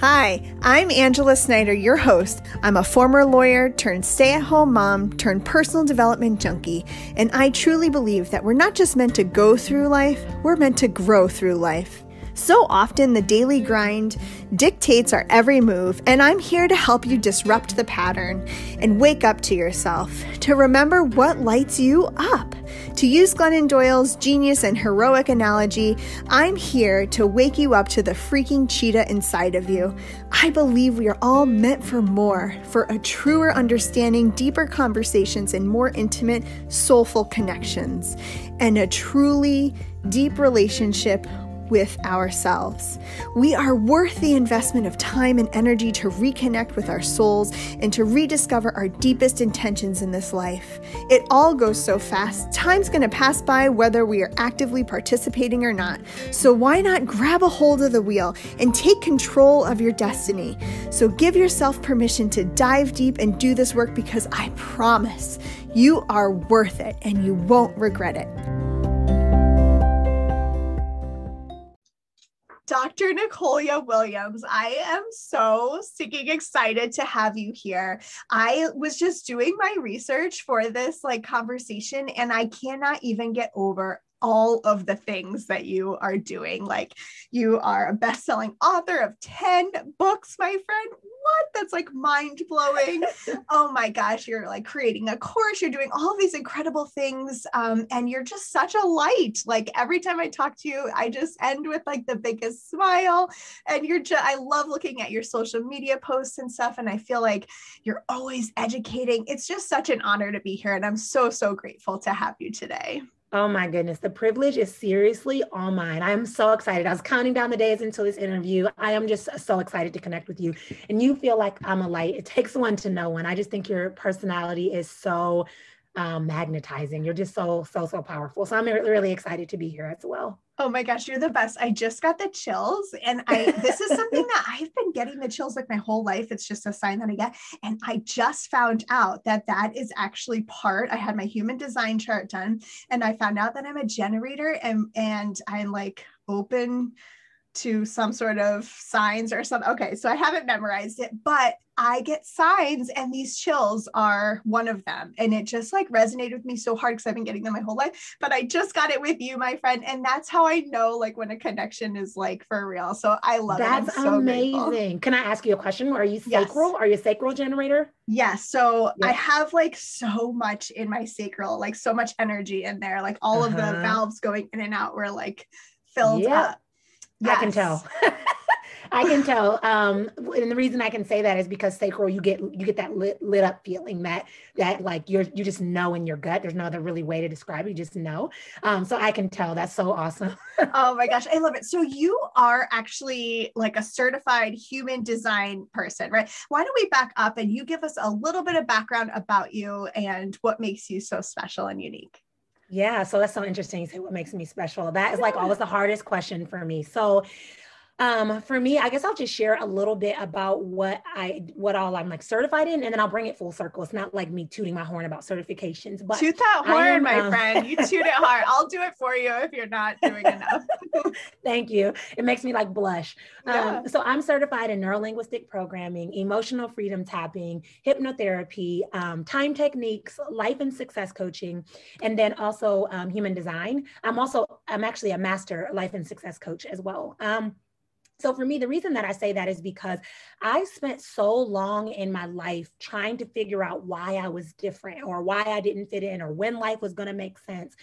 Hi, I'm Angela Snyder, your host. I'm a former lawyer turned stay at home mom turned personal development junkie, and I truly believe that we're not just meant to go through life, we're meant to grow through life. So often, the daily grind dictates our every move, and I'm here to help you disrupt the pattern and wake up to yourself, to remember what lights you up. To use Glennon Doyle's genius and heroic analogy, I'm here to wake you up to the freaking cheetah inside of you. I believe we are all meant for more, for a truer understanding, deeper conversations, and more intimate, soulful connections, and a truly deep relationship with ourselves. We are worth the investment of time and energy to reconnect with our souls and to rediscover our deepest intentions in this life. It all goes so fast, time's gonna pass by whether we are actively participating or not. So, why not grab a hold of the wheel and take control of your destiny? So, give yourself permission to dive deep and do this work because I promise you are worth it and you won't regret it. Dr. Nicolia Williams, I am so sticking excited to have you here. I was just doing my research for this like conversation and I cannot even get over all of the things that you are doing. Like you are a best-selling author of 10 books, my friend. What? That's like mind-blowing. oh my gosh, you're like creating a course, you're doing all these incredible things. Um, and you're just such a light. Like every time I talk to you, I just end with like the biggest smile. And you're just I love looking at your social media posts and stuff. And I feel like you're always educating. It's just such an honor to be here. And I'm so, so grateful to have you today. Oh my goodness, the privilege is seriously all mine. I am so excited. I was counting down the days until this interview. I am just so excited to connect with you. And you feel like I'm a light. It takes one to know one. I just think your personality is so um, magnetizing. You're just so, so, so powerful. So I'm really excited to be here as well. Oh my gosh, you're the best. I just got the chills. And I this is something that I've been getting the chills like my whole life. It's just a sign that I get. And I just found out that that is actually part. I had my human design chart done and I found out that I'm a generator and and I'm like open to some sort of signs or something. Okay, so I haven't memorized it, but I get signs and these chills are one of them. And it just like resonated with me so hard because I've been getting them my whole life. But I just got it with you, my friend. And that's how I know like when a connection is like for real. So I love that's it. That's so amazing. Grateful. Can I ask you a question? Are you sacral? Yes. Are you a sacral generator? Yes. So I have like so much in my sacral, like so much energy in there. Like all uh-huh. of the uh-huh. valves going in and out were like filled yep. up. Yes. I can tell. I can tell. Um, and the reason I can say that is because sacral, you get you get that lit, lit up feeling that that like you're you just know in your gut. There's no other really way to describe it. You just know. Um, so I can tell. That's so awesome. oh my gosh, I love it. So you are actually like a certified human design person, right? Why don't we back up and you give us a little bit of background about you and what makes you so special and unique? Yeah, so that's so interesting. You say what makes me special. That is like always the hardest question for me. So um, for me, I guess I'll just share a little bit about what I what all I'm like certified in, and then I'll bring it full circle. It's not like me tooting my horn about certifications, but toot that horn, am, my um, friend. You toot it hard. I'll do it for you if you're not doing enough. Thank you. It makes me like blush. Yeah. Um, so I'm certified in neurolinguistic programming, emotional freedom tapping, hypnotherapy, um, time techniques, life and success coaching, and then also um, human design. I'm also I'm actually a master life and success coach as well. Um, so for me, the reason that I say that is because I spent so long in my life trying to figure out why I was different or why I didn't fit in or when life was going to make sense.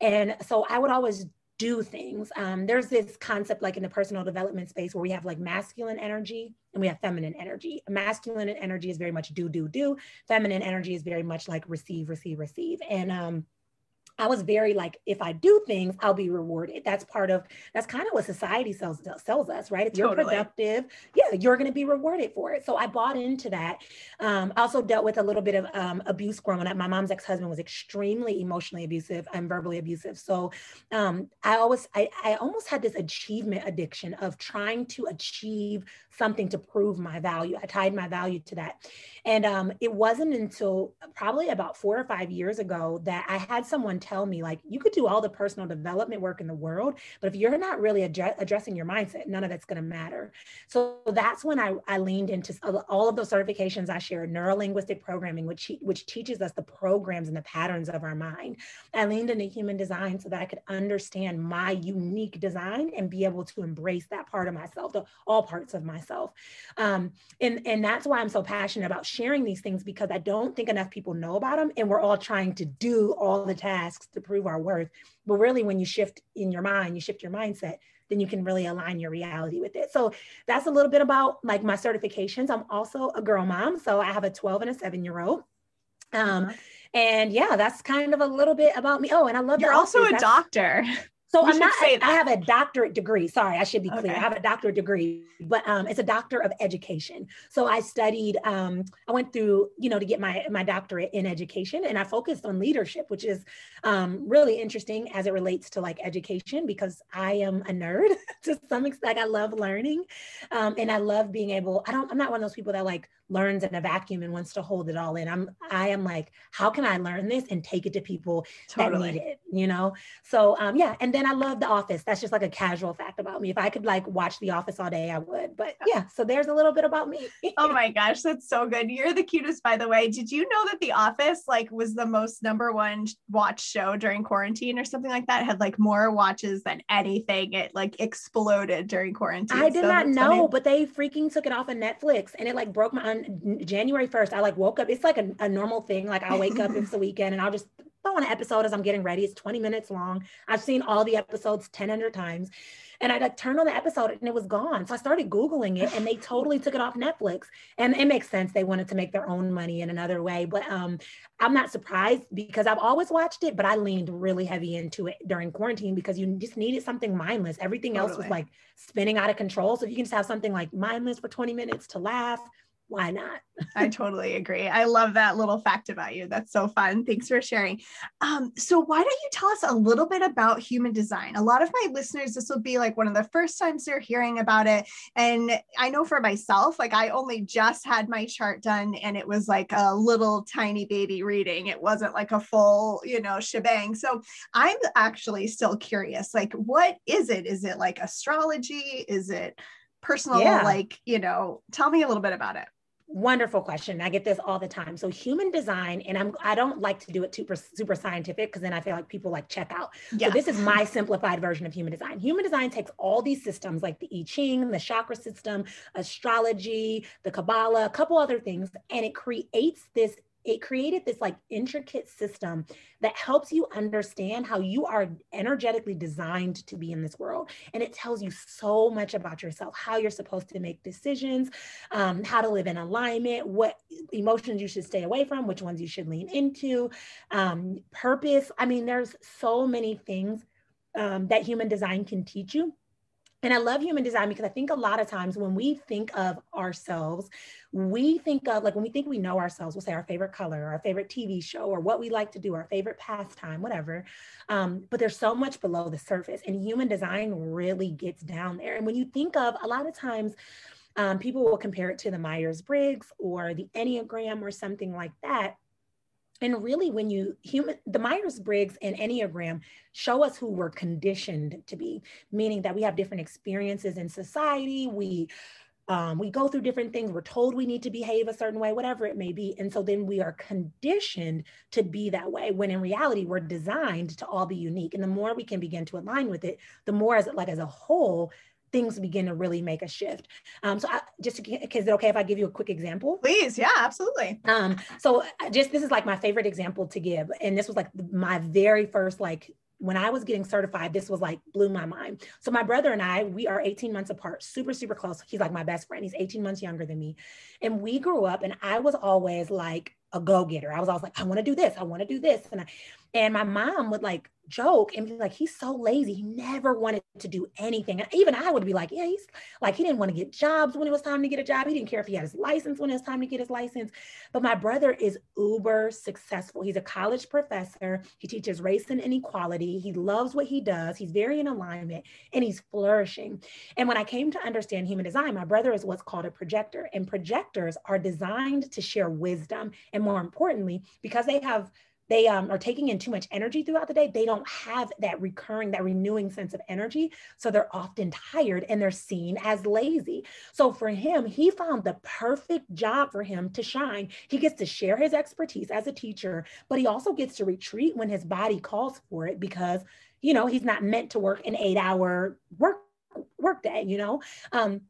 And so I would always do things. Um, there's this concept like in the personal development space where we have like masculine energy and we have feminine energy. Masculine energy is very much do, do, do. Feminine energy is very much like receive, receive, receive. And um, I was very like, if I do things, I'll be rewarded. That's part of that's kind of what society sells sells us, right? If you're totally. productive, yeah, you're going to be rewarded for it. So I bought into that. Um, also dealt with a little bit of um, abuse growing up. My mom's ex husband was extremely emotionally abusive and verbally abusive. So um, I always, I, I almost had this achievement addiction of trying to achieve something to prove my value. I tied my value to that, and um, it wasn't until probably about four or five years ago that I had someone tell me like you could do all the personal development work in the world, but if you're not really address, addressing your mindset, none of that's going to matter. So that's when I, I leaned into all of those certifications I share, neuro linguistic programming, which which teaches us the programs and the patterns of our mind. I leaned into human design so that I could understand my unique design and be able to embrace that part of myself, the, all parts of myself. Um, and and that's why I'm so passionate about sharing these things because I don't think enough people know about them, and we're all trying to do all the tasks to prove our worth. But really, when you shift in your mind, you shift your mindset then you can really align your reality with it. So that's a little bit about like my certifications. I'm also a girl mom. So I have a 12 and a seven year old. Um, uh-huh. and yeah, that's kind of a little bit about me. Oh, and I love You're also a doctor. So I'm not, I, I have a doctorate degree. Sorry, I should be clear. Okay. I have a doctorate degree, but um, it's a doctor of education. So I studied, um, I went through, you know, to get my, my doctorate in education and I focused on leadership, which is um, really interesting as it relates to like education because I am a nerd to some extent. Like I love learning um, and I love being able, I don't, I'm not one of those people that like learns in a vacuum and wants to hold it all in. I'm I am like, how can I learn this and take it to people totally. that need it? You know? So um yeah, and then I love the office. That's just like a casual fact about me. If I could like watch the office all day, I would. But yeah, so there's a little bit about me. oh my gosh, that's so good. You're the cutest, by the way. Did you know that The Office like was the most number one watch show during quarantine or something like that? It had like more watches than anything. It like exploded during quarantine. I did so not know, funny. but they freaking took it off of Netflix and it like broke my January 1st, I like woke up. It's like a, a normal thing. Like I'll wake up, it's the weekend, and I'll just throw on an episode as I'm getting ready. It's 20 minutes long. I've seen all the episodes 10 times. And I like turned on the episode and it was gone. So I started Googling it and they totally took it off Netflix. And it makes sense. They wanted to make their own money in another way. But um, I'm not surprised because I've always watched it, but I leaned really heavy into it during quarantine because you just needed something mindless. Everything totally. else was like spinning out of control. So if you can just have something like mindless for 20 minutes to laugh, why not? I totally agree. I love that little fact about you. That's so fun. Thanks for sharing. Um, so, why don't you tell us a little bit about human design? A lot of my listeners, this will be like one of the first times they're hearing about it. And I know for myself, like I only just had my chart done and it was like a little tiny baby reading. It wasn't like a full, you know, shebang. So, I'm actually still curious like, what is it? Is it like astrology? Is it personal? Yeah. Like, you know, tell me a little bit about it wonderful question i get this all the time. So human design and i'm i don't like to do it super super scientific because then i feel like people like check out. Yeah. so this is my simplified version of human design. Human design takes all these systems like the i ching the chakra system astrology the kabbalah a couple other things and it creates this it created this like intricate system that helps you understand how you are energetically designed to be in this world. And it tells you so much about yourself how you're supposed to make decisions um, how to live in alignment what emotions you should stay away from which ones you should lean into um, purpose. I mean there's so many things um, that human design can teach you and I love human design because I think a lot of times when we think of ourselves, we think of like when we think we know ourselves, we'll say our favorite color, our favorite TV show, or what we like to do, our favorite pastime, whatever. Um, but there's so much below the surface, and human design really gets down there. And when you think of a lot of times, um, people will compare it to the Myers Briggs or the Enneagram or something like that and really when you human the myers-briggs and enneagram show us who we're conditioned to be meaning that we have different experiences in society. We um, we go through different things. We're told we need to behave a certain way whatever it may be. And so then we are conditioned to be that way when in reality we're designed to all be unique. And the more we can begin to align with it the more as like as a whole things begin to really make a shift. Um, so I, just to, is it okay if I give you a quick example? Please. Yeah, absolutely. Um, so just, this is like my favorite example to give. And this was like my very first, like when I was getting certified, this was like blew my mind. So my brother and I, we are 18 months apart, super, super close. He's like my best friend. He's 18 months younger than me. And we grew up and I was always like a go-getter. I was always like, I want to do this, I want to do this. And I, and my mom would like joke and be like, he's so lazy. He never wanted to do anything. And even I would be like, yeah, he's like, he didn't want to get jobs when it was time to get a job. He didn't care if he had his license when it was time to get his license. But my brother is uber successful. He's a college professor. He teaches race and inequality. He loves what he does. He's very in alignment and he's flourishing. And when I came to understand human design, my brother is what's called a projector. And projectors are designed to share wisdom. And more importantly, because they have they um, are taking in too much energy throughout the day, they don't have that recurring, that renewing sense of energy. So they're often tired and they're seen as lazy. So for him, he found the perfect job for him to shine. He gets to share his expertise as a teacher, but he also gets to retreat when his body calls for it because, you know, he's not meant to work an eight hour work work day, you know? Um,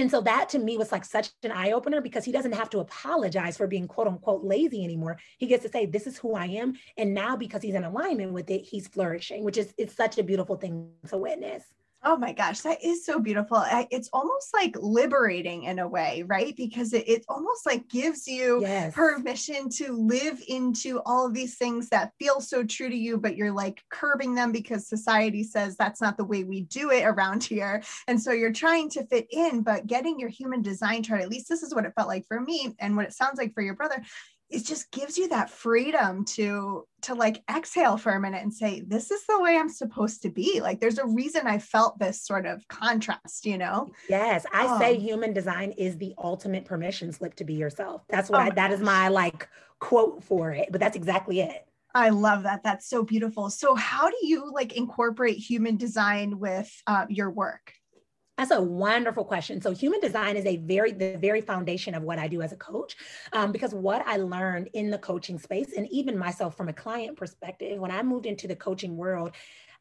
and so that to me was like such an eye opener because he doesn't have to apologize for being quote unquote lazy anymore. He gets to say, This is who I am. And now because he's in alignment with it, he's flourishing, which is it's such a beautiful thing to witness. Oh my gosh, that is so beautiful. It's almost like liberating in a way, right? Because it, it almost like gives you yes. permission to live into all of these things that feel so true to you, but you're like curbing them because society says that's not the way we do it around here. And so you're trying to fit in, but getting your human design chart, at least this is what it felt like for me and what it sounds like for your brother, it just gives you that freedom to to like exhale for a minute and say this is the way i'm supposed to be like there's a reason i felt this sort of contrast you know yes i um, say human design is the ultimate permission slip to be yourself that's what oh that is my like quote for it but that's exactly it I love that. That's so beautiful. So, how do you like incorporate human design with uh, your work? That's a wonderful question. So human design is a very, the very foundation of what I do as a coach. Um, because what I learned in the coaching space and even myself from a client perspective, when I moved into the coaching world,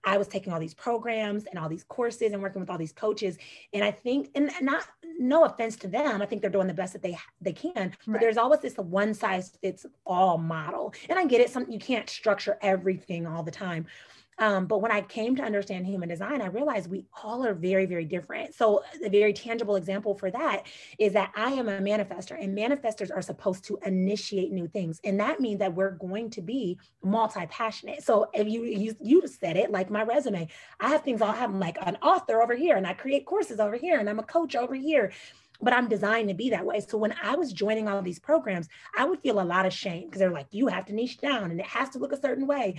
I was taking all these programs and all these courses and working with all these coaches. And I think, and not no offense to them, I think they're doing the best that they they can. Right. But there's always this one size fits all model. And I get it, something you can't structure everything all the time. Um, but when I came to understand human design, I realized we all are very, very different. So, a very tangible example for that is that I am a manifester, and manifestors are supposed to initiate new things. And that means that we're going to be multi passionate. So, if you, you, you said it, like my resume, I have things I'll have like an author over here, and I create courses over here, and I'm a coach over here but I'm designed to be that way. So when I was joining all these programs, I would feel a lot of shame because they're like, you have to niche down and it has to look a certain way.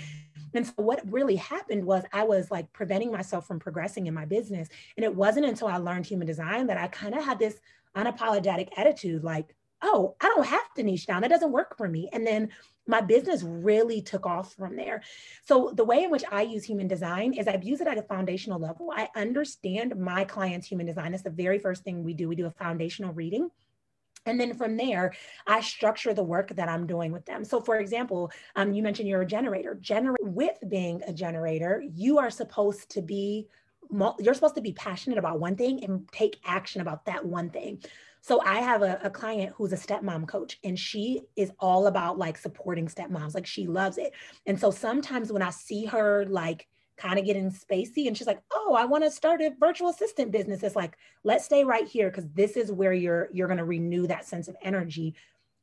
And so what really happened was I was like preventing myself from progressing in my business. And it wasn't until I learned human design that I kind of had this unapologetic attitude like, oh, I don't have to niche down. That doesn't work for me. And then my business really took off from there. So the way in which I use human design is I've used it at a foundational level. I understand my client's human design. That's the very first thing we do. We do a foundational reading. And then from there, I structure the work that I'm doing with them. So, for example, um, you mentioned you're a generator. Gener- with being a generator, you are supposed to be you're supposed to be passionate about one thing and take action about that one thing. So I have a, a, client who's a stepmom coach, and she is all about like supporting stepmoms. Like she loves it. And so sometimes when I see her like kind of getting spacey, and she's like, "Oh, I want to start a virtual assistant business," it's like, let's stay right here because this is where you're you're going to renew that sense of energy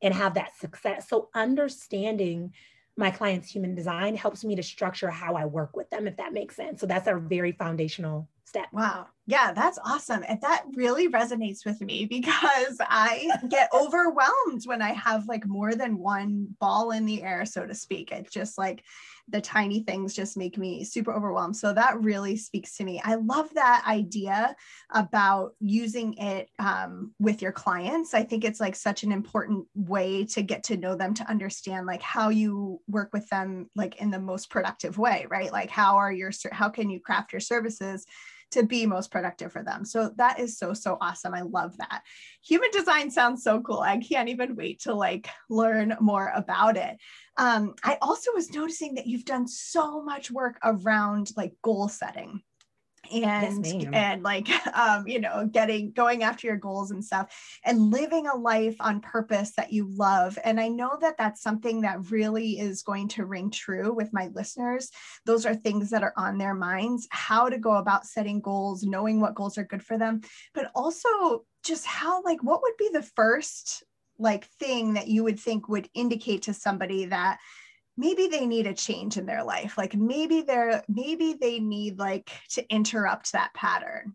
and have that success. So understanding my client's human design helps me to structure how I work with them, if that makes sense. So that's our very foundational step. Wow. Yeah, that's awesome. And that really resonates with me because I get overwhelmed when I have like more than one ball in the air, so to speak. It's just like the tiny things just make me super overwhelmed. So that really speaks to me. I love that idea about using it um, with your clients. I think it's like such an important way to get to know them, to understand like how you work with them, like in the most productive way, right? Like how are your, how can you craft your services to be most productive for them. So that is so, so awesome. I love that. Human design sounds so cool. I can't even wait to like learn more about it. Um, I also was noticing that you've done so much work around like goal setting and yes, and like um you know getting going after your goals and stuff and living a life on purpose that you love and i know that that's something that really is going to ring true with my listeners. Those are things that are on their minds how to go about setting goals knowing what goals are good for them but also just how like what would be the first like thing that you would think would indicate to somebody that maybe they need a change in their life like maybe they're maybe they need like to interrupt that pattern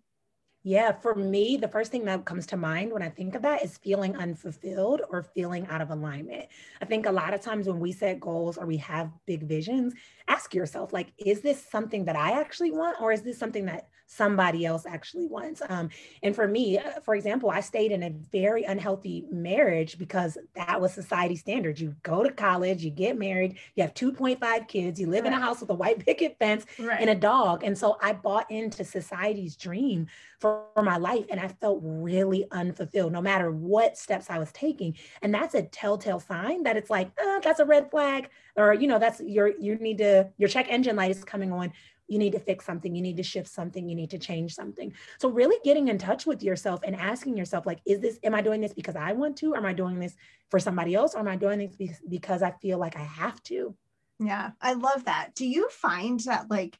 yeah, for me, the first thing that comes to mind when I think of that is feeling unfulfilled or feeling out of alignment. I think a lot of times when we set goals or we have big visions, ask yourself like is this something that i actually want or is this something that somebody else actually wants. Um, and for me, uh, for example, I stayed in a very unhealthy marriage because that was society standard. You go to college, you get married, you have 2.5 kids, you live right. in a house with a white picket fence right. and a dog. And so I bought into society's dream for, for my life and I felt really unfulfilled no matter what steps I was taking. And that's a telltale sign that it's like, oh, that's a red flag or, you know, that's your, you need to, your check engine light is coming on. You need to fix something. You need to shift something. You need to change something. So really getting in touch with yourself and asking yourself like is this am i doing this because i want to? Or am i doing this for somebody else? Or am i doing this because i feel like i have to? Yeah i love that. Do you find that like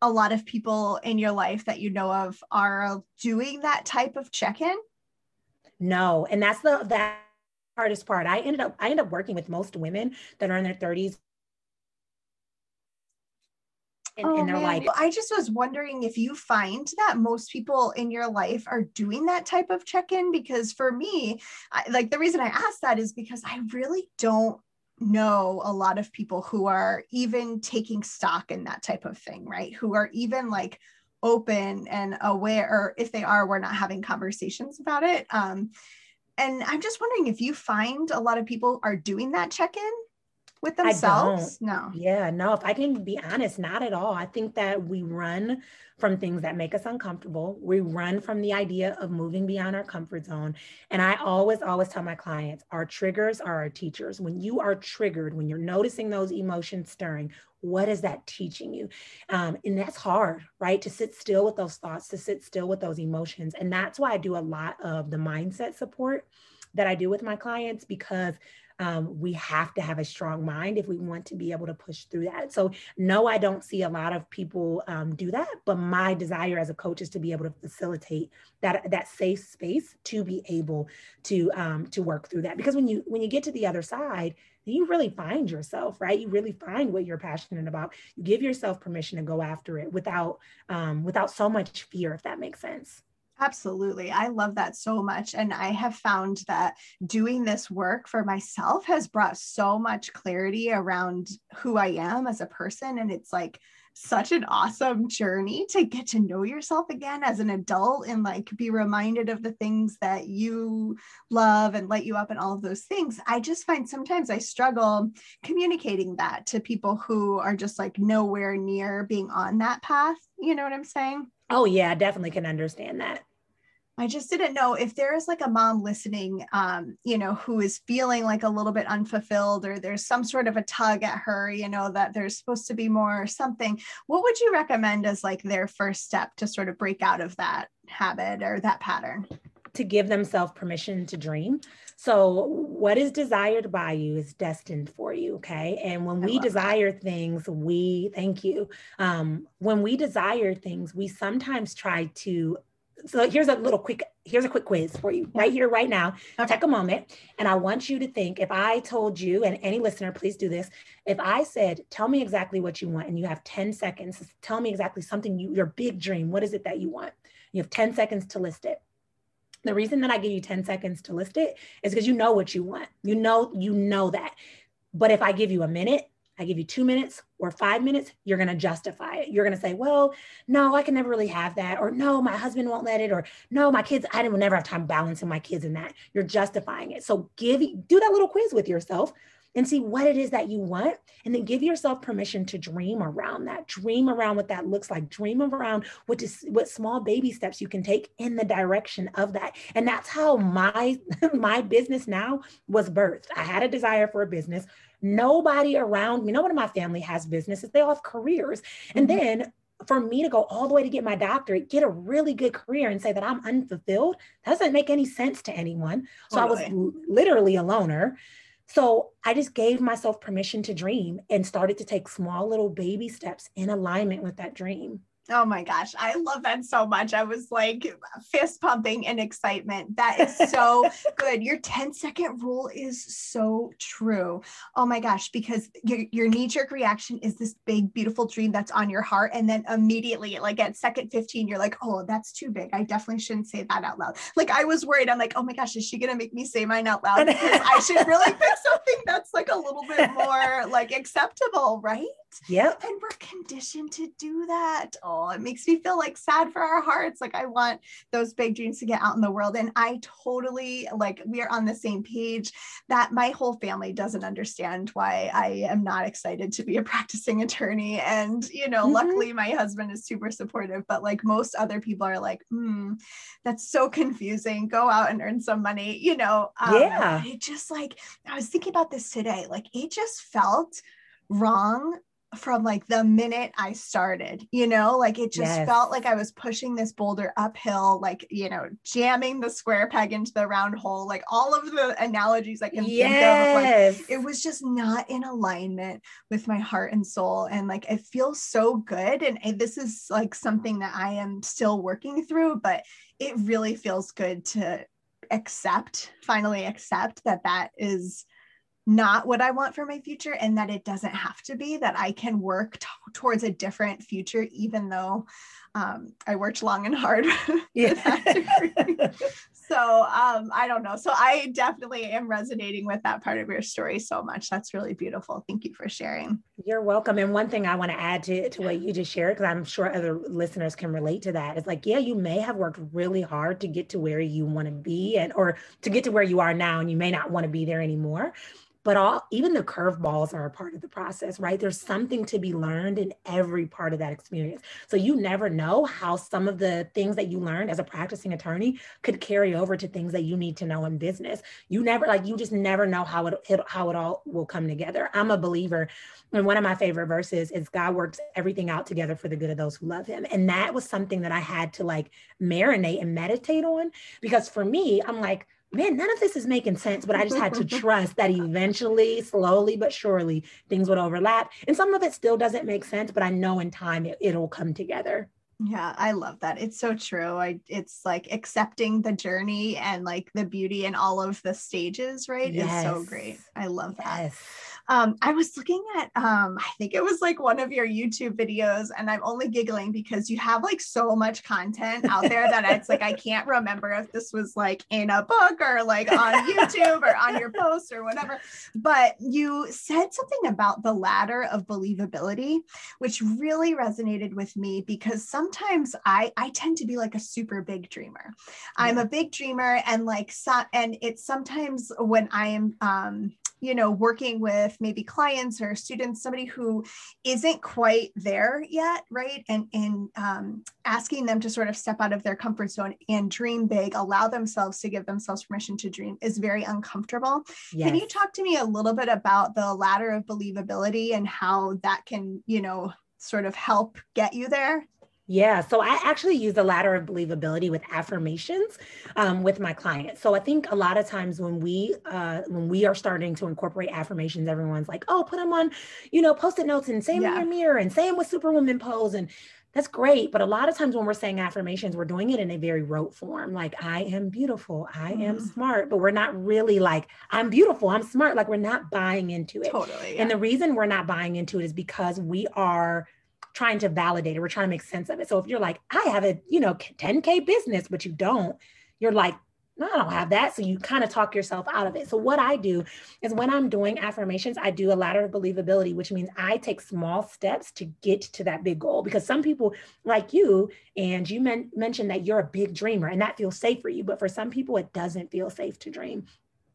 a lot of people in your life that you know of are doing that type of check-in? No and that's the that hardest part i ended up i ended up working with most women that are in their 30s in, oh, in their man. life. I just was wondering if you find that most people in your life are doing that type of check in because for me, I, like the reason I asked that is because I really don't know a lot of people who are even taking stock in that type of thing, right? Who are even like open and aware, or if they are, we're not having conversations about it. Um, and I'm just wondering if you find a lot of people are doing that check in with themselves? No. Yeah, no, if I can be honest, not at all. I think that we run from things that make us uncomfortable. We run from the idea of moving beyond our comfort zone. And I always, always tell my clients our triggers are our teachers. When you are triggered, when you're noticing those emotions stirring, what is that teaching you? Um, and that's hard, right? To sit still with those thoughts, to sit still with those emotions. And that's why I do a lot of the mindset support that I do with my clients because um, we have to have a strong mind if we want to be able to push through that. So, no, I don't see a lot of people um, do that, but my desire as a coach is to be able to facilitate that that safe space to be able to um, to work through that. Because when you when you get to the other side, you really find yourself, right? You really find what you're passionate about. You give yourself permission to go after it without um, without so much fear, if that makes sense. Absolutely. I love that so much. And I have found that doing this work for myself has brought so much clarity around who I am as a person. And it's like such an awesome journey to get to know yourself again as an adult and like be reminded of the things that you love and light you up and all of those things. I just find sometimes I struggle communicating that to people who are just like nowhere near being on that path. You know what I'm saying? Oh, yeah, definitely can understand that. I just didn't know if there is like a mom listening, um, you know, who is feeling like a little bit unfulfilled or there's some sort of a tug at her, you know, that there's supposed to be more or something. What would you recommend as like their first step to sort of break out of that habit or that pattern? To give themselves permission to dream. So, what is desired by you is destined for you. Okay. And when we desire that. things, we thank you. Um, when we desire things, we sometimes try to so here's a little quick here's a quick quiz for you right here right now. Okay. take a moment and i want you to think if i told you and any listener please do this. If i said tell me exactly what you want and you have 10 seconds tell me exactly something you your big dream what is it that you want? You have 10 seconds to list it. The reason that i give you 10 seconds to list it is because you know what you want. You know you know that. But if i give you a minute I give you two minutes or five minutes, you're going to justify it. You're going to say, well, no, I can never really have that. Or no, my husband won't let it. Or no, my kids, I will never have time balancing my kids in that. You're justifying it. So give, do that little quiz with yourself and see what it is that you want. And then give yourself permission to dream around that. Dream around what that looks like. Dream around what, is, what small baby steps you can take in the direction of that. And that's how my, my business now was birthed. I had a desire for a business Nobody around me, nobody in my family has businesses. They all have careers. And mm-hmm. then for me to go all the way to get my doctorate, get a really good career and say that I'm unfulfilled, doesn't make any sense to anyone. So totally. I was literally a loner. So I just gave myself permission to dream and started to take small little baby steps in alignment with that dream. Oh my gosh, I love that so much. I was like fist pumping in excitement. That is so good. Your 10 second rule is so true. Oh my gosh, because your, your knee jerk reaction is this big, beautiful dream that's on your heart. And then immediately, like at second 15, you're like, oh, that's too big. I definitely shouldn't say that out loud. Like I was worried. I'm like, oh my gosh, is she going to make me say mine out loud? Because I should really pick something that's like a little bit more like acceptable, right? Yep. And we're conditioned to do that. Oh, it makes me feel like sad for our hearts. Like I want those big dreams to get out in the world. And I totally like we are on the same page that my whole family doesn't understand why I am not excited to be a practicing attorney. And, you know, mm-hmm. luckily my husband is super supportive, but like most other people are like, hmm, that's so confusing. Go out and earn some money, you know. Um, yeah. It just like, I was thinking about this today. Like it just felt wrong from like the minute I started, you know, like it just yes. felt like I was pushing this boulder uphill, like, you know, jamming the square peg into the round hole, like all of the analogies I can yes. think of. Like it was just not in alignment with my heart and soul. And like it feels so good. And, and this is like something that I am still working through, but it really feels good to accept, finally accept that that is not what I want for my future and that it doesn't have to be, that I can work t- towards a different future, even though um, I worked long and hard. Yeah. so um, I don't know. So I definitely am resonating with that part of your story so much. That's really beautiful. Thank you for sharing. You're welcome. And one thing I want to add to, to what you just shared, because I'm sure other listeners can relate to that, is like, yeah, you may have worked really hard to get to where you want to be and or to get to where you are now, and you may not want to be there anymore but all even the curveballs are a part of the process right? There's something to be learned in every part of that experience. So you never know how some of the things that you learned as a practicing attorney could carry over to things that you need to know in business. You never like you just never know how it, it how it all will come together. I'm a believer and one of my favorite verses is god works everything out together for the good of those who love him. And that was something that i had to like marinate and meditate on because for me i'm like man, none of this is making sense, but I just had to trust that eventually, slowly but surely, things would overlap. And some of it still doesn't make sense, but I know in time it, it'll come together. Yeah, I love that. It's so true. I it's like accepting the journey and like the beauty in all of the stages, right? Yes. Is so great. I love that. Yes. Um, I was looking at, um, I think it was like one of your YouTube videos, and I'm only giggling because you have like so much content out there that it's like I can't remember if this was like in a book or like on YouTube or on your post or whatever. But you said something about the ladder of believability, which really resonated with me because sometimes I I tend to be like a super big dreamer. Yeah. I'm a big dreamer, and like so, and it's sometimes when I am um you know working with maybe clients or students somebody who isn't quite there yet right? And and um, asking them to sort of step out of their comfort zone and dream big allow themselves to give themselves permission to dream is very uncomfortable. Yes. can you talk to me a little bit about the ladder of believability and how that can you know sort of help get you there yeah, so I actually use the ladder of believability with affirmations um, with my clients. So I think a lot of times when we uh, when we are starting to incorporate affirmations, everyone's like, "Oh, put them on, you know, post-it notes and say them yeah. in your mirror and say them with Superwoman pose." And that's great, but a lot of times when we're saying affirmations, we're doing it in a very rote form, like "I am beautiful," "I am mm-hmm. smart," but we're not really like "I'm beautiful," "I'm smart." Like we're not buying into it. Totally. Yeah. And the reason we're not buying into it is because we are trying to validate it. We're trying to make sense of it. So if you're like, I have a, you know, 10K business, but you don't, you're like, no, I don't have that. So you kind of talk yourself out of it. So what I do is when I'm doing affirmations, I do a ladder of believability, which means I take small steps to get to that big goal. Because some people like you, and you men- mentioned that you're a big dreamer and that feels safe for you. But for some people, it doesn't feel safe to dream.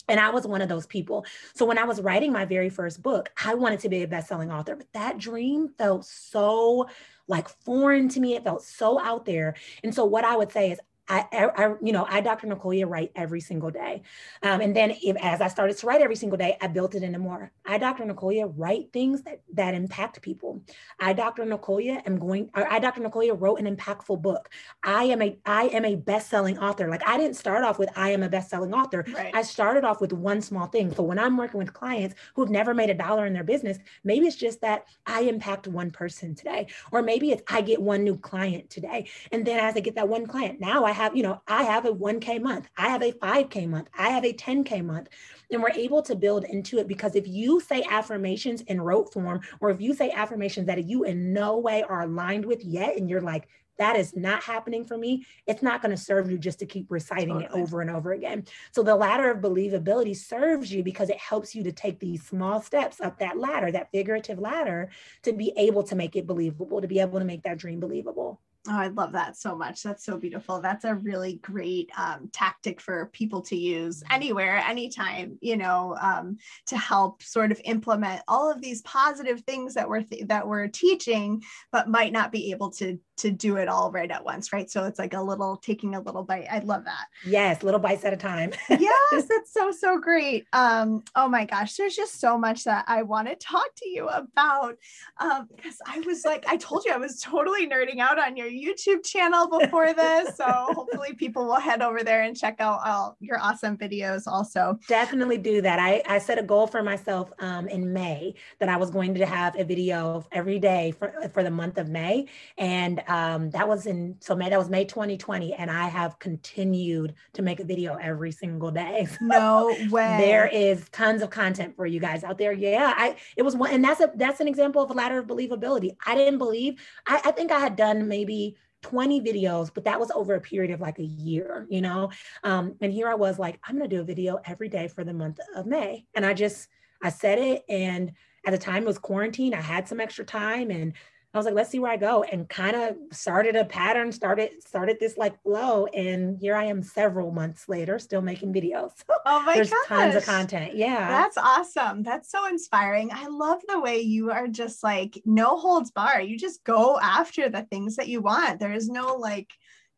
And I was one of those people. So when I was writing my very first book, I wanted to be a best-selling author, but that dream felt so like foreign to me. It felt so out there. And so what I would say is I, I, you know, I, Dr. Nicolia, write every single day. Um, and then if, as I started to write every single day, I built it into more. I, Dr. Nicolia, write things that, that impact people. I, Dr. Nicolia, am going, I, Dr. Nicolia, wrote an impactful book. I am a, I am a best-selling author. Like I didn't start off with, I am a best-selling author. Right. I started off with one small thing. So when I'm working with clients who have never made a dollar in their business, maybe it's just that I impact one person today, or maybe it's I get one new client today. And then as I get that one client, now I have, you know, I have a 1K month, I have a 5K month, I have a 10K month. And we're able to build into it because if you say affirmations in rote form, or if you say affirmations that you in no way are aligned with yet, and you're like, that is not happening for me, it's not going to serve you just to keep reciting totally. it over and over again. So the ladder of believability serves you because it helps you to take these small steps up that ladder, that figurative ladder, to be able to make it believable, to be able to make that dream believable. Oh, I love that so much. That's so beautiful. That's a really great um, tactic for people to use mm-hmm. anywhere, anytime, you know, um, to help sort of implement all of these positive things that we're th- that we're teaching, but might not be able to to do it all right at once, right? So it's like a little taking a little bite. I love that. Yes, little bites at a time. yes, that's so so great. Um, oh my gosh, there's just so much that I want to talk to you about. Um, because I was like, I told you I was totally nerding out on your YouTube channel before this. So hopefully people will head over there and check out all your awesome videos also. Definitely do that. I, I set a goal for myself um in May that I was going to have a video every day for, for the month of May. And um, that was in so May that was May 2020, and I have continued to make a video every single day. So no way. There is tons of content for you guys out there. Yeah, I it was one, and that's a that's an example of a ladder of believability. I didn't believe. I, I think I had done maybe 20 videos, but that was over a period of like a year, you know? Um, and here I was like, I'm gonna do a video every day for the month of May. And I just, I said it. And at the time it was quarantine, I had some extra time and I was like, let's see where I go, and kind of started a pattern, started started this like flow, and here I am several months later, still making videos. oh my God. There's gosh. tons of content. Yeah, that's awesome. That's so inspiring. I love the way you are just like no holds bar. You just go after the things that you want. There is no like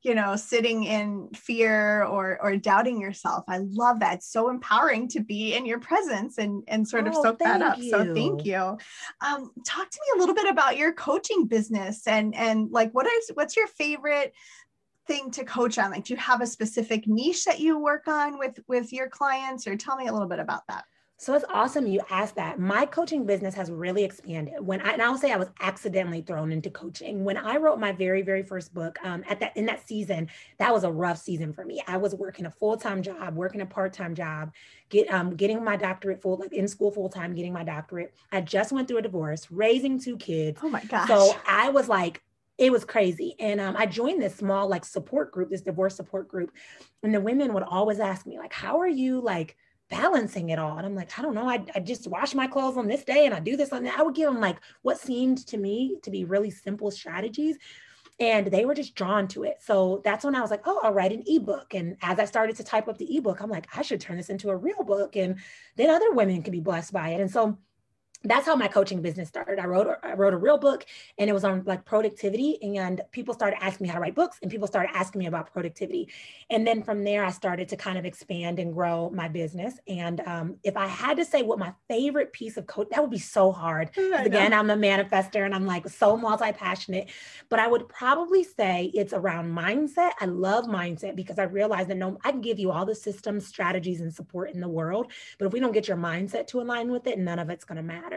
you know sitting in fear or or doubting yourself. I love that. It's so empowering to be in your presence and and sort of oh, soak that up. You. so thank you. Um, talk to me a little bit about your coaching business and and like what is what's your favorite thing to coach on? Like do you have a specific niche that you work on with with your clients? Or tell me a little bit about that so it's awesome you asked that. My coaching business has really expanded. When I and I'll say I was accidentally thrown into coaching. When I wrote my very very first book, um, at that in that season, that was a rough season for me. I was working a full time job, working a part time job, get um, getting my doctorate full like in school full time, getting my doctorate. I just went through a divorce, raising two kids. Oh my gosh! So I was like it was crazy. And um, I joined this small like support group, this divorce support group. And the women would always ask me, like, how are you like balancing it all. And I'm like, I don't know. I, I just wash my clothes on this day and I do this on that. I would give them like what seemed to me to be really simple strategies. And they were just drawn to it. So that's when I was like, oh, I'll write an ebook. And as I started to type up the ebook, I'm like, I should turn this into a real book. And then other women can be blessed by it. And so that's how my coaching business started. I wrote I wrote a real book and it was on like productivity and people started asking me how to write books and people started asking me about productivity. And then from there I started to kind of expand and grow my business. And um, if I had to say what my favorite piece of coach that would be so hard. Again, I'm a manifester and I'm like so multi-passionate, but I would probably say it's around mindset. I love mindset because I realize that no I can give you all the systems, strategies and support in the world, but if we don't get your mindset to align with it, none of it's going to matter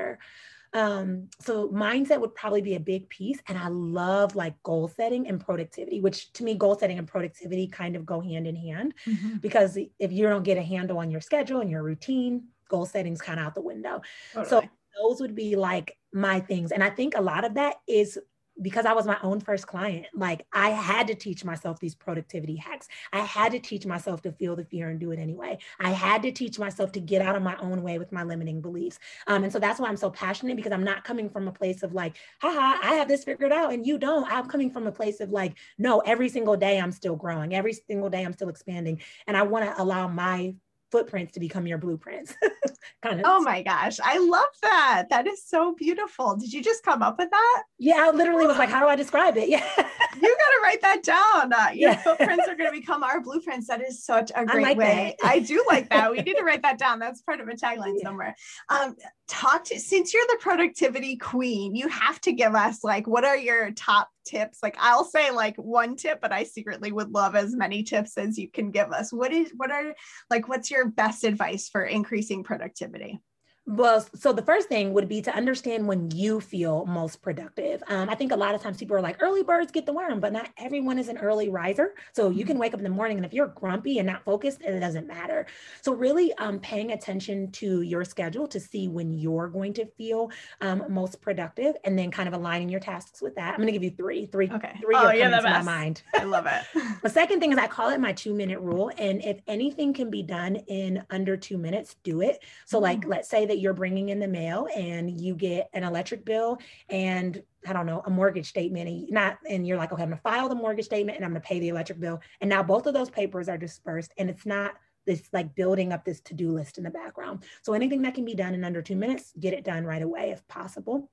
Um, so mindset would probably be a big piece. And I love like goal setting and productivity, which to me, goal setting and productivity kind of go hand in hand mm-hmm. because if you don't get a handle on your schedule and your routine, goal setting's kind of out the window. Totally. So those would be like my things. And I think a lot of that is because I was my own first client, like I had to teach myself these productivity hacks. I had to teach myself to feel the fear and do it anyway. I had to teach myself to get out of my own way with my limiting beliefs. Um, and so that's why I'm so passionate because I'm not coming from a place of like, haha, I have this figured out and you don't. I'm coming from a place of like, no, every single day I'm still growing. Every single day I'm still expanding. And I want to allow my footprints to become your blueprints. kind of. Oh my gosh. I love that. That is so beautiful. Did you just come up with that? Yeah, I literally was like, how do I describe it? Yeah. you got to write that down. Uh, your yeah. footprints are going to become our blueprints. That is such a great I like way. I do like that. We need to write that down. That's part of a tagline yeah. somewhere. Um, talk to, since you're the productivity queen, you have to give us like, what are your top tips like i'll say like one tip but i secretly would love as many tips as you can give us. What is what are like what's your best advice for increasing productivity Well, so the first thing would be to understand when you feel most productive. Um, I think a lot of times people are like, early birds get the worm, but not everyone is an early riser. So you can mm-hmm. wake up in the morning and if you're grumpy and not focused, it doesn't matter. So really um, paying attention to your schedule to see when you're going to feel um, most productive and then kind of aligning your tasks with that. I'm going to give you three, three, okay. three oh, yeah, coming to my mind. I love it. the second thing is I call it my two minute rule. And if anything can be done in under two minutes, do it. So like, mm-hmm. let's say that you're bringing in the mail and you get an electric bill and I don't know, a mortgage statement and not, and you're like, okay, I'm gonna file the mortgage statement and I'm gonna pay the electric bill. And now both of those papers are dispersed and it's not this like building up this to-do list in the background. So anything that can be done in under two minutes, get it done right away if possible.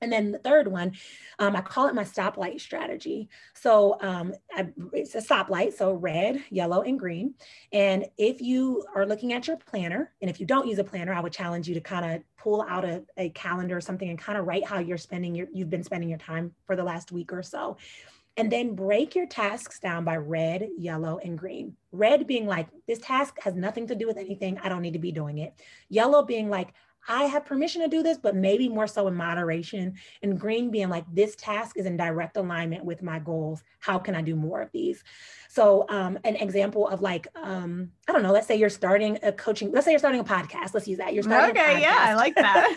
And then the third one, um, I call it my stoplight strategy. So um, I, it's a stoplight, so red, yellow, and green. And if you are looking at your planner, and if you don't use a planner, I would challenge you to kind of pull out a, a calendar or something and kind of write how you're spending your, you've been spending your time for the last week or so. And then break your tasks down by red, yellow, and green. Red being like, this task has nothing to do with anything. I don't need to be doing it. Yellow being like, I have permission to do this, but maybe more so in moderation. And green being like, this task is in direct alignment with my goals. How can I do more of these? So, um, an example of like, um, I don't know, let's say you're starting a coaching, let's say you're starting a podcast. Let's use that. You're starting okay, yeah, I like that.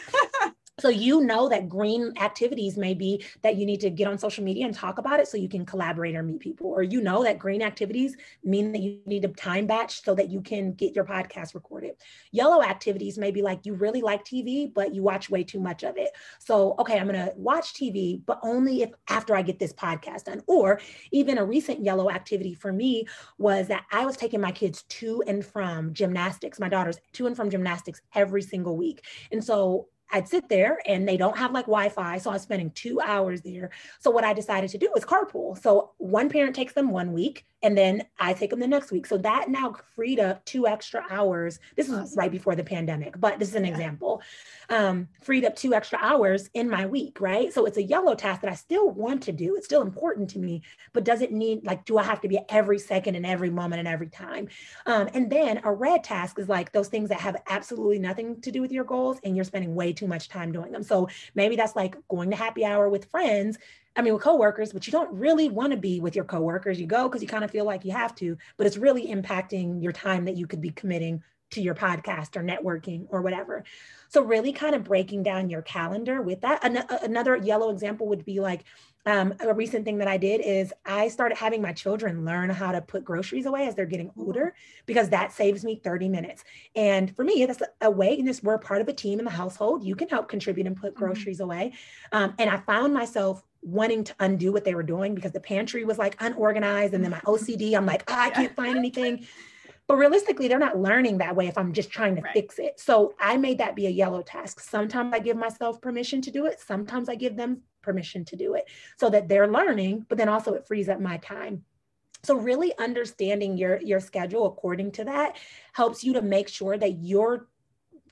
So you know that green activities may be that you need to get on social media and talk about it so you can collaborate or meet people. Or you know that green activities mean that you need a time batch so that you can get your podcast recorded. Yellow activities may be like you really like TV, but you watch way too much of it. So, okay, I'm going to watch TV, but only if after I get this podcast done. Or even a recent yellow activity for me was that I was taking my kids to and from gymnastics, my daughters to and from gymnastics every single week. And so I'd sit there and they don't have like Wi-Fi. So I was spending two hours there. So what I decided to do was carpool. So one parent takes them one week and then I take them the next week. So that now freed up two extra hours. This was awesome. right before the pandemic, but this is an yeah. example. Um, freed up two extra hours in my week, right? So it's a yellow task that I still want to do. It's still important to me, but does it need like, do I have to be every second and every moment and every time? Um, and then a red task is like those things that have absolutely nothing to do with your goals and you're spending way too much time doing them. So maybe that's like going to happy hour with friends I mean, with coworkers, but you don't really want to be with your coworkers. You go because you kind of feel like you have to, but it's really impacting your time that you could be committing to your podcast or networking or whatever. So really kind of breaking down your calendar with that. An- another yellow example would be like um, a recent thing that I did is I started having my children learn how to put groceries away as they're getting older because that saves me 30 minutes. And for me, that's a way in this, we're part of a team in the household. You can help contribute and put mm-hmm. groceries mm-hmm. away. Um, and I found myself wanting to undo what they were doing because the pantry was like unorganized and then my OCD, I'm like, oh, I can't find anything. But realistically, they're not learning that way if I'm just trying to right. fix it. So I made that be a yellow task. Sometimes I give myself permission to do it. Sometimes I give them permission to do it so that they're learning, but then also it frees up my time. So really understanding your your schedule according to that helps you to make sure that you're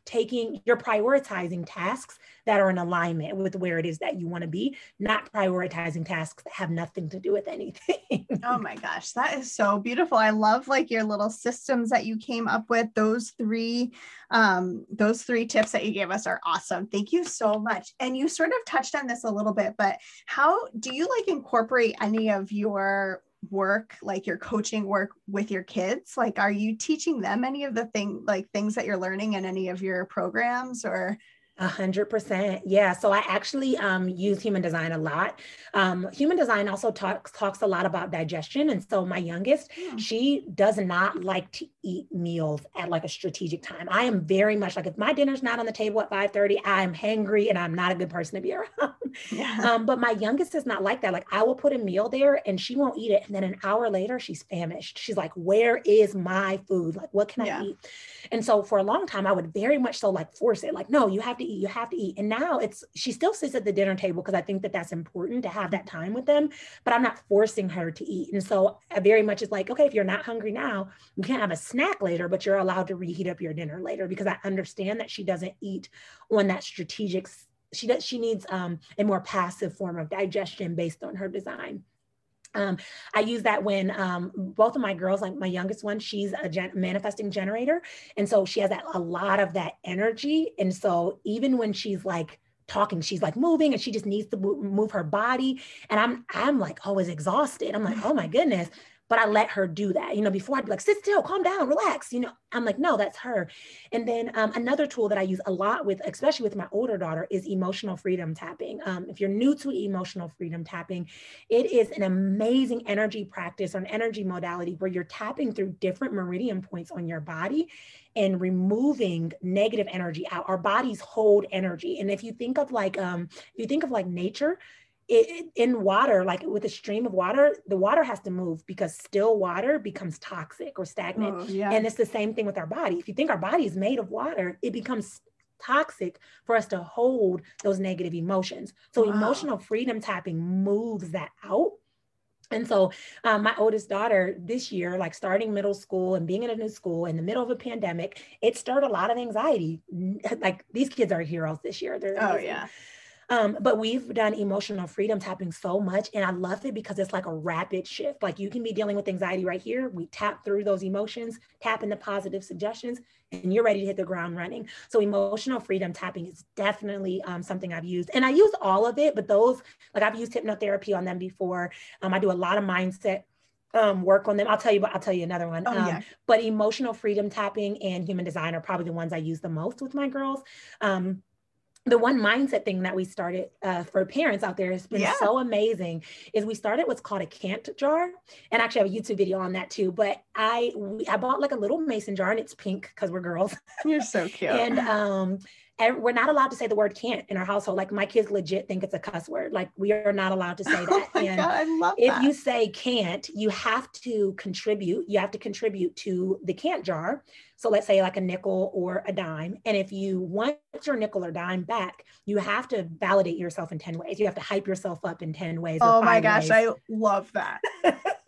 taking you're prioritizing tasks that are in alignment with where it is that you want to be not prioritizing tasks that have nothing to do with anything. Oh my gosh that is so beautiful. I love like your little systems that you came up with. Those three um those three tips that you gave us are awesome. Thank you so much. And you sort of touched on this a little bit but how do you like incorporate any of your work like your coaching work with your kids? Like are you teaching them any of the thing like things that you're learning in any of your programs or a hundred percent. Yeah. So I actually um, use human design a lot. Um, human design also talks talks a lot about digestion. And so my youngest, yeah. Hmm. she does not like to eat meals at like a strategic time. I am very much like if my dinner's not on the table at 5 30, I'm hangry and I'm not a good person to be around. Yeah. Um, but my youngest is not like that. Like I will put a meal there and she won't eat it. And then an hour later, she's famished. She's like, Where is my food? Like, what can yeah. I eat? And so for a long time, I would very much so like force it, like, no, you have to eat, you have to eat. And now it's, she still sits at the dinner table because I think that that's important to have that time with them, but I'm not forcing her to eat. And so I very much is like, okay, if you're not hungry now, you can't have a snack later, but you're allowed to reheat up your dinner later because I understand that she doesn't eat on that strategic she does she needs um, a more passive form of digestion based on her design Um, I use that when um, both of my girls, like my youngest one, she's a gen- manifesting generator. And so she has that, a lot of that energy. And so even when she's like, talking she's like moving and she just needs to move her body and i'm i'm like always exhausted i'm like oh my goodness but I let her do that. You know, before I'd be like, sit still, calm down, relax. You know, I'm like, no, that's her. And then um, another tool that I use a lot with, especially with my older daughter, is emotional freedom tapping. Um, if you're new to emotional freedom tapping, it is an amazing energy practice or an energy modality where you're tapping through different meridian points on your body and removing negative energy out. Our bodies hold energy. And if you think of like, um, if you think of like nature, it, in water, like with a stream of water, the water has to move because still water becomes toxic or stagnant. Oh, yeah. And it's the same thing with our body. If you think our body is made of water, it becomes toxic for us to hold those negative emotions. So wow. emotional freedom tapping moves that out. And so, um, my oldest daughter this year, like starting middle school and being in a new school in the middle of a pandemic, it stirred a lot of anxiety. Like these kids are heroes this year. They're oh, yeah. Um, but we've done emotional freedom tapping so much, and I love it because it's like a rapid shift. Like you can be dealing with anxiety right here. We tap through those emotions, tap into positive suggestions, and you're ready to hit the ground running. So emotional freedom tapping is definitely um, something I've used, and I use all of it. But those, like I've used hypnotherapy on them before. Um, I do a lot of mindset um, work on them. I'll tell you, but I'll tell you another one. Oh, um, yeah. But emotional freedom tapping and human design are probably the ones I use the most with my girls. Um, the one mindset thing that we started uh, for parents out there has been yeah. so amazing is we started what's called a cant jar. And actually I have a youtube video on that too but i we, i bought like a little mason jar and it's pink because we're girls. You're so cute. and um we're not allowed to say the word can't in our household. Like my kids legit think it's a cuss word. Like we are not allowed to say oh that. Oh and God, I love if that. you say can't, you have to contribute. You have to contribute to the can't jar. So let's say like a nickel or a dime. And if you want your nickel or dime back, you have to validate yourself in 10 ways. You have to hype yourself up in 10 ways. Oh my gosh, ways. I love that.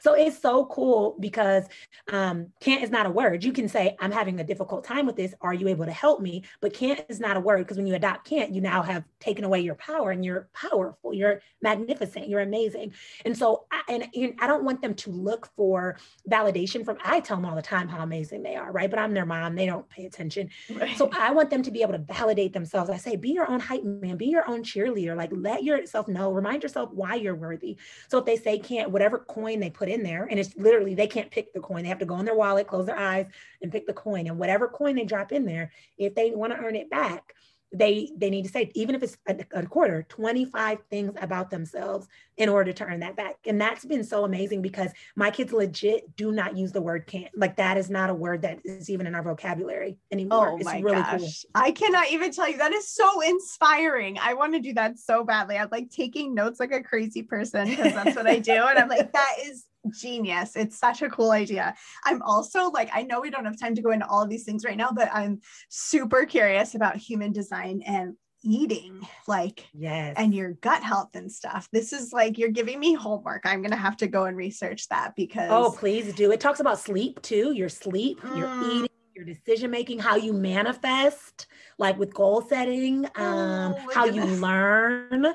so it's so cool because um, can't is not a word. You can say, I'm having a difficult time with this. Are you able to help me? But can't is not a word because when you adopt can't, you now have taken away your power and you're powerful. You're magnificent. You're amazing. And so, I, and, and I don't want them to look for validation from, I tell them all the time how amazing they are, right? But I'm their mom. They don't pay attention. Right. So I want them to be able to validate themselves. I say, be your own hype man, be your own cheerleader. Like let yourself know, remind yourself why you're worthy. So if they say can't, whatever coin they put in there, and it's literally they can't pick the coin. They have to go in their wallet, close their eyes, and pick the coin. And whatever coin they drop in there, if they want to earn it back, they they need to say even if it's a, a, quarter 25 things about themselves in order to earn that back. And that's been so amazing because my kids legit do not use the word can't. Like that is not a word that is even in our vocabulary anymore. Oh it's my really gosh. cool. i cannot even tell you. That is so inspiring. I want to do that so badly. I'm like taking notes like a crazy person because that's what i do. And i'm like that is genius. It's such a cool idea. I'm also like, I know we don't have time to go into all these things right now, but I'm super curious about human design and eating like yes. and your gut health and stuff. This is like you're giving me homework. I'm gonna have to go and research that because oh please do. It talks about sleep too. Your sleep mm. your eating your decision making how you manifest like with goal setting um oh, how you learn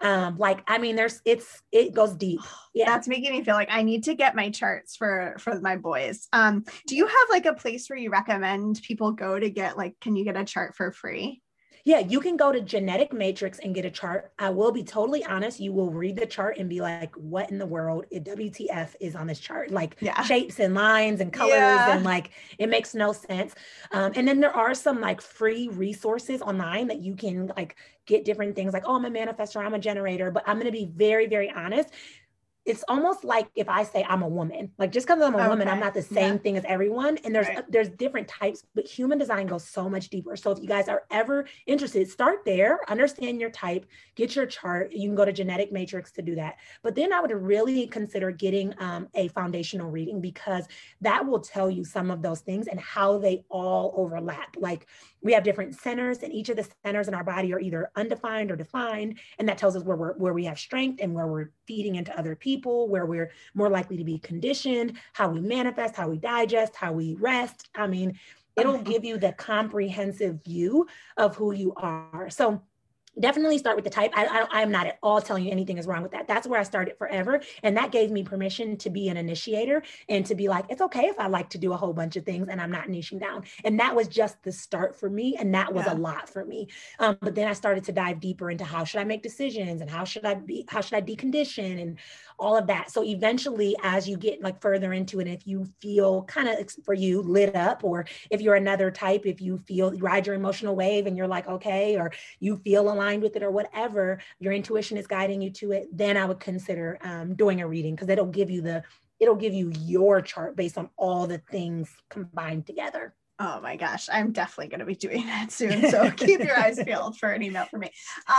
um like i mean there's it's it goes deep. Yeah. That's making me feel like i need to get my charts for for my boys. Um do you have like a place where you recommend people go to get like can you get a chart for free yeah, you can go to Genetic Matrix and get a chart. I will be totally honest. You will read the chart and be like, what in the world? WTF is on this chart? Like yeah. shapes and lines and colors, yeah. and like it makes no sense. Um, and then there are some like free resources online that you can like get different things like, oh, I'm a manifestor, I'm a generator. But I'm going to be very, very honest it's almost like if I say I'm a woman, like just because I'm a okay. woman, I'm not the same yeah. thing as everyone. And there's right. there's different types, but human design goes so much deeper. So if you guys are ever interested, start there, understand your type, get your chart. You can go to Genetic Matrix to do that. But then I would really consider getting um, a foundational reading because that will tell you some of those things and how they all overlap. Like we have different centers, and each of the centers in our body are either undefined or defined, and that tells us where we're where we have strength and where we're feeding into other people where we're more likely to be conditioned, how we manifest, how we digest, how we rest. I mean, it'll mm-hmm. give you the comprehensive view of who you are. So definitely start with the type. I, I, am not at all telling you anything is wrong with that. That's where I started forever. And that gave me permission to be an initiator and to be like, it's okay if I like to do a whole bunch of things and I'm not niching down. And that was just the start for me. And that was yeah. a lot for me. Um, but then I started to dive deeper into how should I make decisions and how should I be, how should I decondition and all of that. So eventually, as you get like further into it, if you feel kind of for you lit up, or if you're another type, if you feel you ride your emotional wave and you're like, okay, or you feel aligned with it or whatever, your intuition is guiding you to it, then I would consider um, doing a reading because it'll give you the it'll give you your chart based on all the things combined together. Oh my gosh, I'm definitely going to be doing that soon. So keep your eyes peeled for an email from me.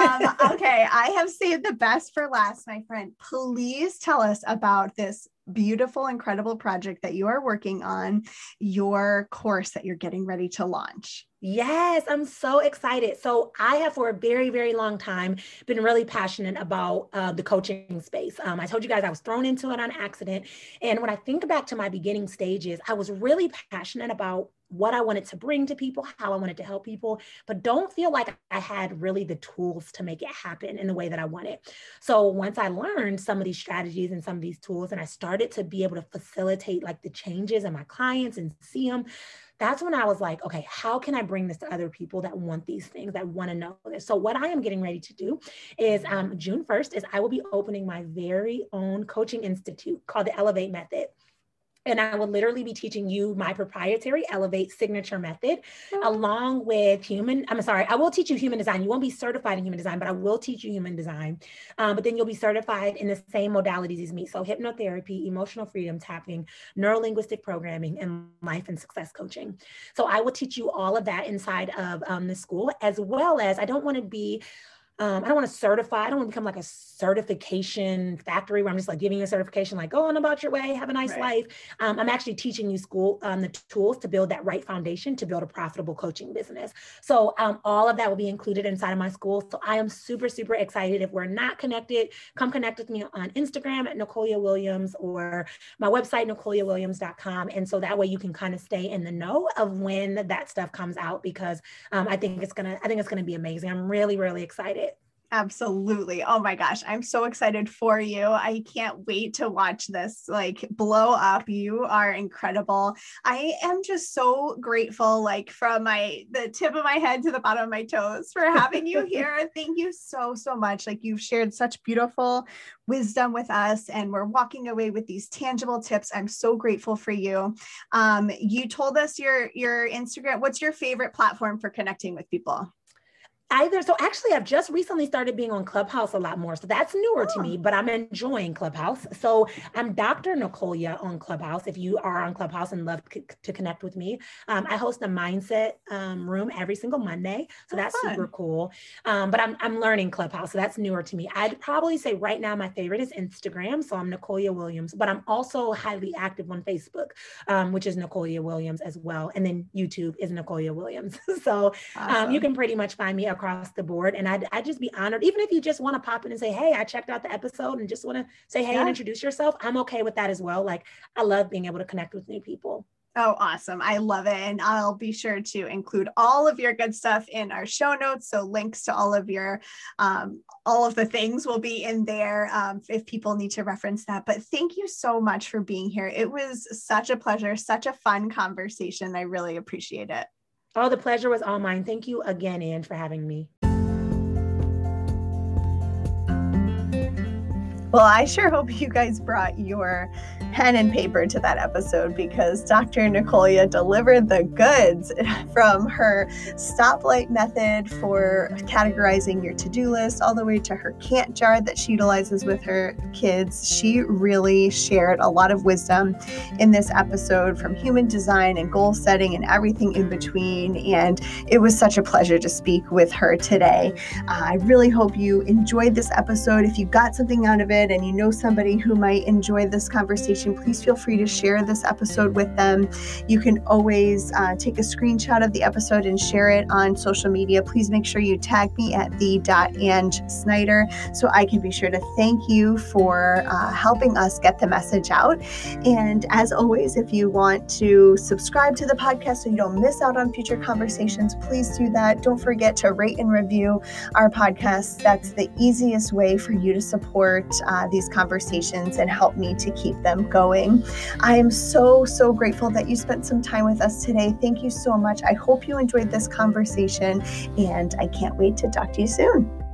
Um, okay, I have saved the best for last, my friend. Please tell us about this beautiful, incredible project that you are working on, your course that you're getting ready to launch. Yes, I'm so excited. So, I have for a very, very long time been really passionate about uh, the coaching space. Um, I told you guys I was thrown into it on accident. And when I think back to my beginning stages, I was really passionate about what I wanted to bring to people, how I wanted to help people, but don't feel like I had really the tools to make it happen in the way that I wanted. So once I learned some of these strategies and some of these tools, and I started to be able to facilitate like the changes in my clients and see them, that's when I was like, okay, how can I bring this to other people that want these things, that want to know this? So what I am getting ready to do is um, June 1st is I will be opening my very own coaching institute called the Elevate Method and I will literally be teaching you my proprietary Elevate signature method mm-hmm. along with human. I'm sorry, I will teach you human design. You won't be certified in human design, but I will teach you human design. Um, but then you'll be certified in the same modalities as me. So hypnotherapy, emotional freedom tapping, neuro linguistic programming, and life and success coaching. So I will teach you all of that inside of um, the school, as well as I don't want to be um, I don't want to certify. I don't want to become like a certification factory where I'm just like giving you a certification, like go on about your way, have a nice right. life. Um, I'm actually teaching you school um, the tools to build that right foundation to build a profitable coaching business. So um, all of that will be included inside of my school. So I am super, super excited. If we're not connected, come connect with me on Instagram at Nicolia Williams or my website, NicoliaWilliams.com. And so that way you can kind of stay in the know of when that stuff comes out because um, I think it's gonna, I think it's gonna be amazing. I'm really, really excited. Absolutely. Oh my gosh, I'm so excited for you. I can't wait to watch this like blow up. You are incredible. I am just so grateful like from my the tip of my head to the bottom of my toes for having you here. Thank you so so much. Like you've shared such beautiful wisdom with us and we're walking away with these tangible tips. I'm so grateful for you. Um you told us your your Instagram what's your favorite platform for connecting with people? Either so actually i've just recently started being on clubhouse a lot more so that's newer oh. to me oh. but i'm enjoying clubhouse so i'm dr nicolia on clubhouse if you are on clubhouse and love c- to connect with me um, i host a mindset um, room every single monday so oh, that's super cool um, but I'm, I'm learning clubhouse so that's newer to me i'd probably say right now my favorite is instagram so i'm nicolia williams but i'm also highly active on facebook um, which is nicolia williams as well and then youtube is nicolia williams so awesome. you can pretty much find me across the board. And I'd, I'd just be honored, even if you just want to pop in and say, Hey, I checked out the episode and just want to say, Hey, yeah. and introduce yourself. I'm okay with that as well. Like, I love being able to connect with new people. Oh, awesome. I love it. And I'll be sure to include all of your good stuff in our show notes. So links to all of your, um, all of the things will be in there um, if people need to reference that. But thank you so much for being here. It was such a pleasure, such a fun conversation. I really appreciate it. Oh, the pleasure was all mine. Thank you again, Anne, for having me. Well, I sure hope you guys brought your pen and paper to that episode because Dr. Nicolia delivered the goods from her stoplight method for categorizing your to do list all the way to her cant jar that she utilizes with her kids. She really shared a lot of wisdom in this episode from human design and goal setting and everything in between. And it was such a pleasure to speak with her today. Uh, I really hope you enjoyed this episode. If you got something out of it, and you know somebody who might enjoy this conversation, conversation, please feel free to share this episode with them. You can always uh, take a screenshot of the episode and share it on social media. Please make sure you tag me at the Anne Snyder so I can be sure to thank you for uh, helping us get the message out. And as always, if you want to subscribe to the podcast so you don't miss out on future conversations, please do that. Don't forget to rate and review our podcast. That's the easiest way for you to support uh, these conversations and help me to keep them going. I am so, so grateful that you spent some time with us today. Thank you so much. I hope you enjoyed this conversation, and I can't wait to talk to you soon.